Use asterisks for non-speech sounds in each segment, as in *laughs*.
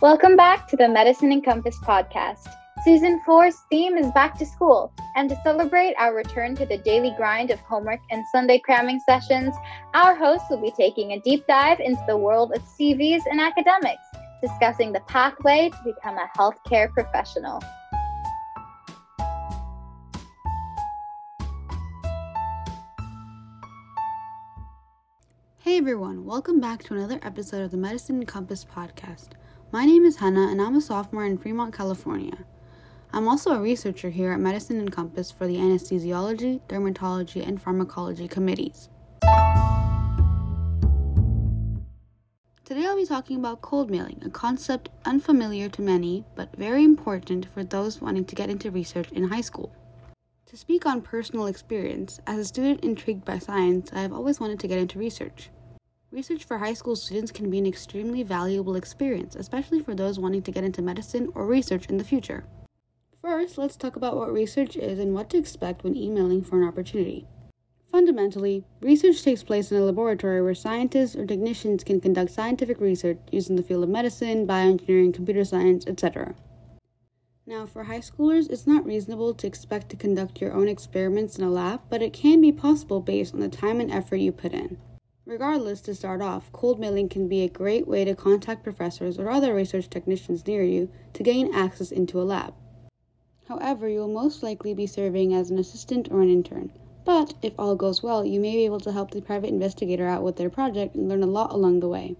Welcome back to the Medicine Encompass podcast. Season 4's theme is back to school, and to celebrate our return to the daily grind of homework and Sunday cramming sessions, our hosts will be taking a deep dive into the world of CVs and academics, discussing the pathway to become a healthcare professional. Hey everyone, welcome back to another episode of the Medicine Encompass podcast. My name is Hena and I'm a sophomore in Fremont, California. I'm also a researcher here at Medicine Encompass for the anesthesiology, dermatology, and pharmacology committees. Today I'll be talking about cold mailing, a concept unfamiliar to many but very important for those wanting to get into research in high school. To speak on personal experience, as a student intrigued by science, I have always wanted to get into research. Research for high school students can be an extremely valuable experience, especially for those wanting to get into medicine or research in the future. First, let's talk about what research is and what to expect when emailing for an opportunity. Fundamentally, research takes place in a laboratory where scientists or technicians can conduct scientific research using the field of medicine, bioengineering, computer science, etc. Now, for high schoolers, it's not reasonable to expect to conduct your own experiments in a lab, but it can be possible based on the time and effort you put in. Regardless, to start off, cold mailing can be a great way to contact professors or other research technicians near you to gain access into a lab. However, you will most likely be serving as an assistant or an intern. But if all goes well, you may be able to help the private investigator out with their project and learn a lot along the way.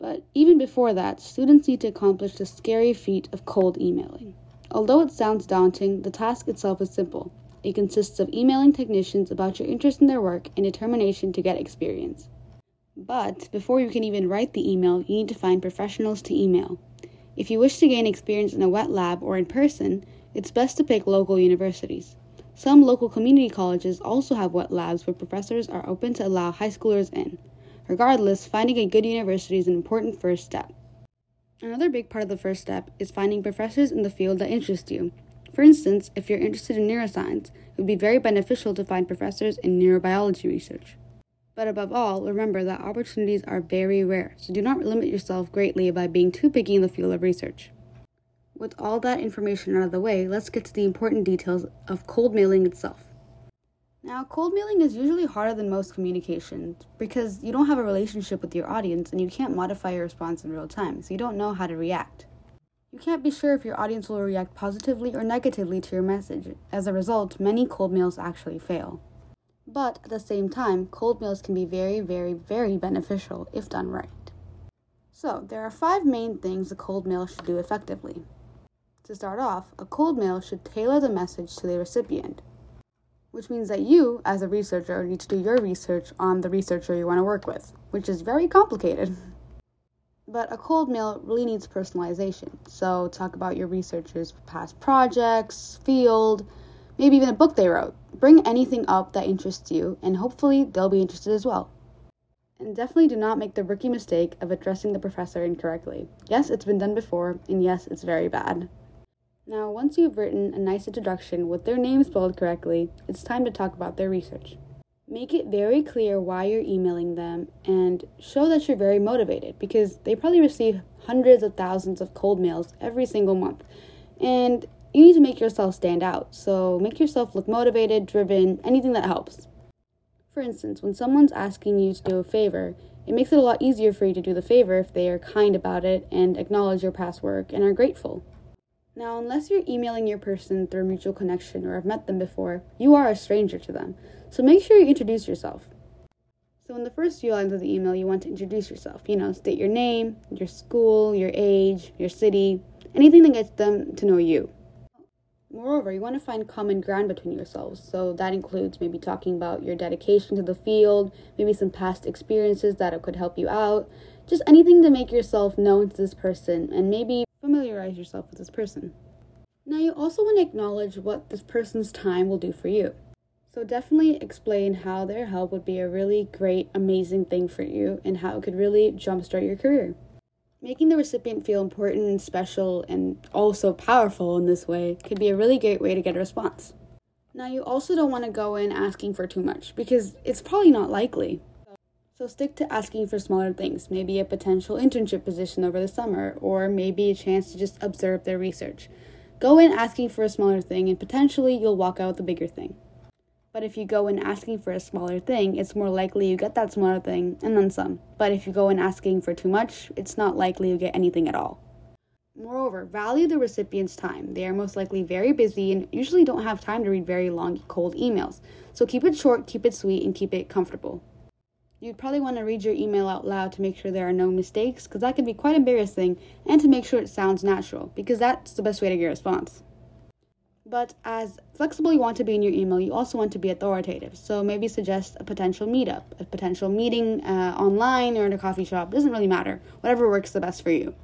But even before that, students need to accomplish the scary feat of cold emailing. Although it sounds daunting, the task itself is simple. It consists of emailing technicians about your interest in their work and determination to get experience. But before you can even write the email, you need to find professionals to email. If you wish to gain experience in a wet lab or in person, it's best to pick local universities. Some local community colleges also have wet labs where professors are open to allow high schoolers in. Regardless, finding a good university is an important first step. Another big part of the first step is finding professors in the field that interest you. For instance, if you're interested in neuroscience, it would be very beneficial to find professors in neurobiology research. But above all, remember that opportunities are very rare, so do not limit yourself greatly by being too picky in the field of research. With all that information out of the way, let's get to the important details of cold mailing itself. Now, cold mailing is usually harder than most communications because you don't have a relationship with your audience and you can't modify your response in real time, so you don't know how to react. You can't be sure if your audience will react positively or negatively to your message. As a result, many cold mails actually fail. But at the same time, cold mails can be very, very, very beneficial if done right. So, there are five main things a cold mail should do effectively. To start off, a cold mail should tailor the message to the recipient, which means that you, as a researcher, need to do your research on the researcher you want to work with, which is very complicated. But a cold mail really needs personalization. So, talk about your researcher's past projects, field, maybe even a book they wrote. Bring anything up that interests you, and hopefully they'll be interested as well. And definitely do not make the rookie mistake of addressing the professor incorrectly. Yes, it's been done before, and yes, it's very bad. Now, once you've written a nice introduction with their name spelled correctly, it's time to talk about their research. Make it very clear why you're emailing them and show that you're very motivated because they probably receive hundreds of thousands of cold mails every single month. And you need to make yourself stand out. So make yourself look motivated, driven, anything that helps. For instance, when someone's asking you to do a favor, it makes it a lot easier for you to do the favor if they are kind about it and acknowledge your past work and are grateful. Now, unless you're emailing your person through a mutual connection or have met them before, you are a stranger to them. So make sure you introduce yourself. So, in the first few lines of the email, you want to introduce yourself. You know, state your name, your school, your age, your city, anything that gets them to know you. Moreover, you want to find common ground between yourselves. So that includes maybe talking about your dedication to the field, maybe some past experiences that could help you out, just anything to make yourself known to this person and maybe familiarize yourself with this person. Now, you also want to acknowledge what this person's time will do for you. So, definitely explain how their help would be a really great, amazing thing for you and how it could really jumpstart your career. Making the recipient feel important and special and also powerful in this way could be a really great way to get a response. Now, you also don't want to go in asking for too much because it's probably not likely. So stick to asking for smaller things, maybe a potential internship position over the summer, or maybe a chance to just observe their research. Go in asking for a smaller thing, and potentially you'll walk out with a bigger thing. But if you go in asking for a smaller thing, it's more likely you get that smaller thing and then some. But if you go in asking for too much, it's not likely you get anything at all. Moreover, value the recipient's time. They are most likely very busy and usually don't have time to read very long, cold emails. So keep it short, keep it sweet, and keep it comfortable. You'd probably want to read your email out loud to make sure there are no mistakes, because that can be quite embarrassing, and to make sure it sounds natural, because that's the best way to get a response. But as flexible you want to be in your email, you also want to be authoritative. So maybe suggest a potential meetup, a potential meeting uh, online or in a coffee shop. Doesn't really matter. Whatever works the best for you.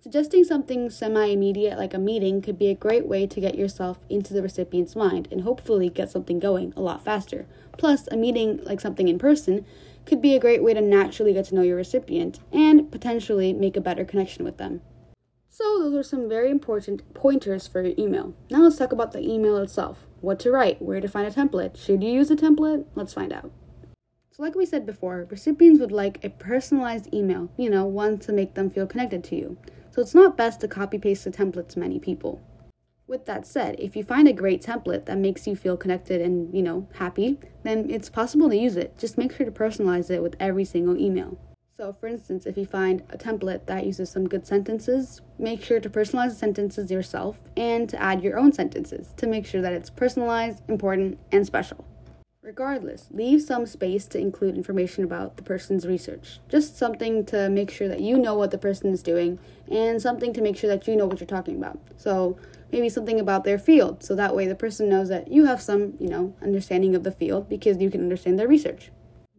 Suggesting something semi immediate like a meeting could be a great way to get yourself into the recipient's mind and hopefully get something going a lot faster. Plus, a meeting like something in person could be a great way to naturally get to know your recipient and potentially make a better connection with them. So, those are some very important pointers for your email. Now, let's talk about the email itself. What to write, where to find a template. Should you use a template? Let's find out. So, like we said before, recipients would like a personalized email, you know, one to make them feel connected to you. So, it's not best to copy paste the template to many people. With that said, if you find a great template that makes you feel connected and, you know, happy, then it's possible to use it. Just make sure to personalize it with every single email. So, for instance, if you find a template that uses some good sentences, make sure to personalize the sentences yourself and to add your own sentences to make sure that it's personalized, important, and special. Regardless, leave some space to include information about the person's research. Just something to make sure that you know what the person is doing and something to make sure that you know what you're talking about. So, maybe something about their field, so that way the person knows that you have some, you know, understanding of the field because you can understand their research.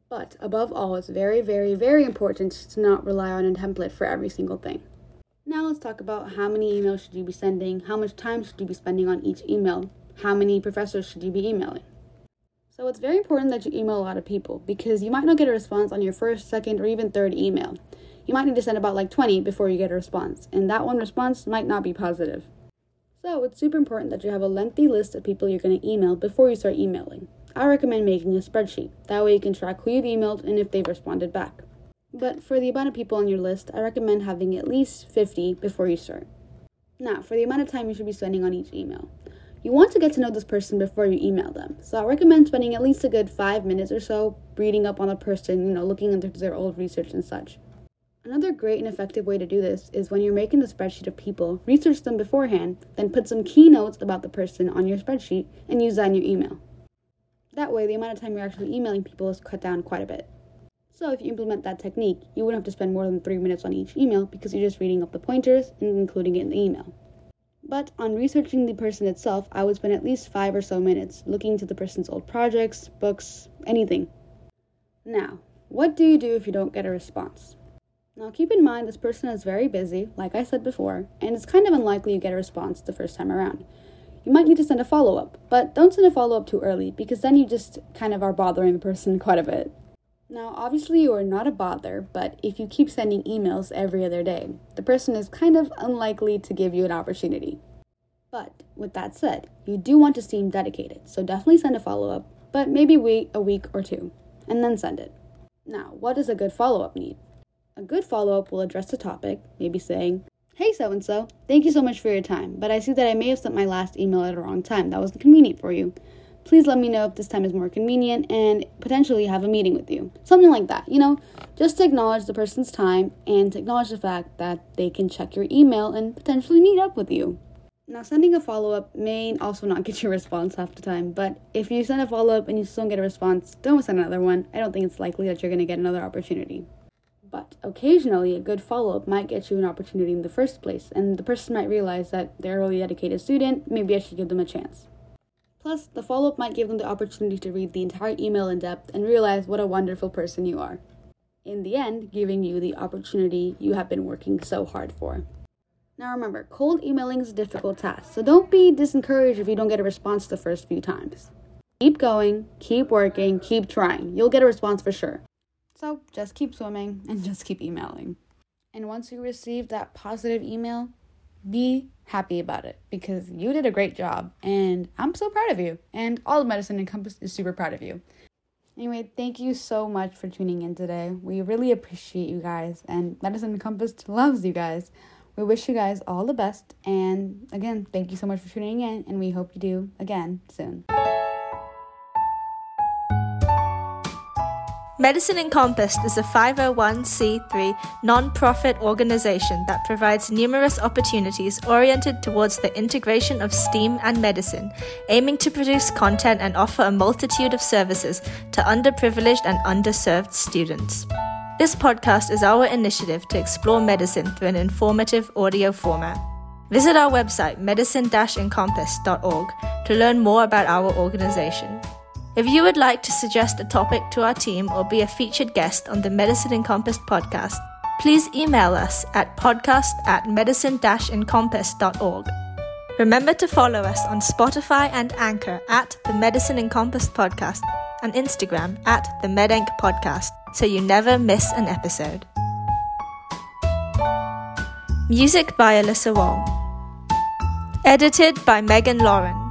But above all, it's very, very, very important to not rely on a template for every single thing. Now let's talk about how many emails should you be sending, how much time should you be spending on each email, how many professors should you be emailing. So it's very important that you email a lot of people because you might not get a response on your first, second, or even third email. You might need to send about like 20 before you get a response, and that one response might not be positive. So it's super important that you have a lengthy list of people you're going to email before you start emailing. I recommend making a spreadsheet. That way you can track who you've emailed and if they've responded back. But for the amount of people on your list, I recommend having at least 50 before you start. Now, for the amount of time you should be spending on each email. You want to get to know this person before you email them. So I recommend spending at least a good five minutes or so reading up on the person, you know, looking into their old research and such. Another great and effective way to do this is when you're making a spreadsheet of people, research them beforehand, then put some key notes about the person on your spreadsheet and use that in your email. That way, the amount of time you're actually emailing people is cut down quite a bit. So, if you implement that technique, you wouldn't have to spend more than three minutes on each email because you're just reading up the pointers and including it in the email. But on researching the person itself, I would spend at least five or so minutes looking into the person's old projects, books, anything. Now, what do you do if you don't get a response? Now, keep in mind this person is very busy, like I said before, and it's kind of unlikely you get a response the first time around you might need to send a follow up, but don't send a follow up too early because then you just kind of are bothering the person *laughs* quite a bit. Now, obviously, you are not a bother, but if you keep sending emails every other day, the person is kind of unlikely to give you an opportunity. But with that said, you do want to seem dedicated, so definitely send a follow up, but maybe wait a week or two, and then send it. Now, what does a good follow up need? A good follow up will address the topic, maybe saying, Hey, so and so. Thank you so much for your time, but I see that I may have sent my last email at a wrong time. That wasn't convenient for you. Please let me know if this time is more convenient and potentially have a meeting with you. Something like that, you know? Just to acknowledge the person's time and to acknowledge the fact that they can check your email and potentially meet up with you. Now, sending a follow up may also not get you a response half the time, but if you send a follow up and you still don't get a response, don't send another one. I don't think it's likely that you're going to get another opportunity. But occasionally, a good follow up might get you an opportunity in the first place, and the person might realize that they're a really dedicated student, maybe I should give them a chance. Plus, the follow up might give them the opportunity to read the entire email in depth and realize what a wonderful person you are. In the end, giving you the opportunity you have been working so hard for. Now remember, cold emailing is a difficult task, so don't be discouraged if you don't get a response the first few times. Keep going, keep working, keep trying. You'll get a response for sure. So just keep swimming and just keep emailing. And once you receive that positive email, be happy about it because you did a great job and I'm so proud of you. And all of Medicine Encompass is super proud of you. Anyway, thank you so much for tuning in today. We really appreciate you guys, and Medicine Encompassed loves you guys. We wish you guys all the best, and again, thank you so much for tuning in, and we hope you do again soon. Medicine Encompassed is a 501c3 non-profit organization that provides numerous opportunities oriented towards the integration of STEAM and medicine, aiming to produce content and offer a multitude of services to underprivileged and underserved students. This podcast is our initiative to explore medicine through an informative audio format. Visit our website medicine-encompass.org to learn more about our organization. If you would like to suggest a topic to our team or be a featured guest on the Medicine Encompassed podcast, please email us at podcast at medicine-encompass.org. Remember to follow us on Spotify and Anchor at the Medicine Encompassed podcast and Instagram at the MedEnc podcast so you never miss an episode. Music by Alyssa Wong. Edited by Megan Lloren.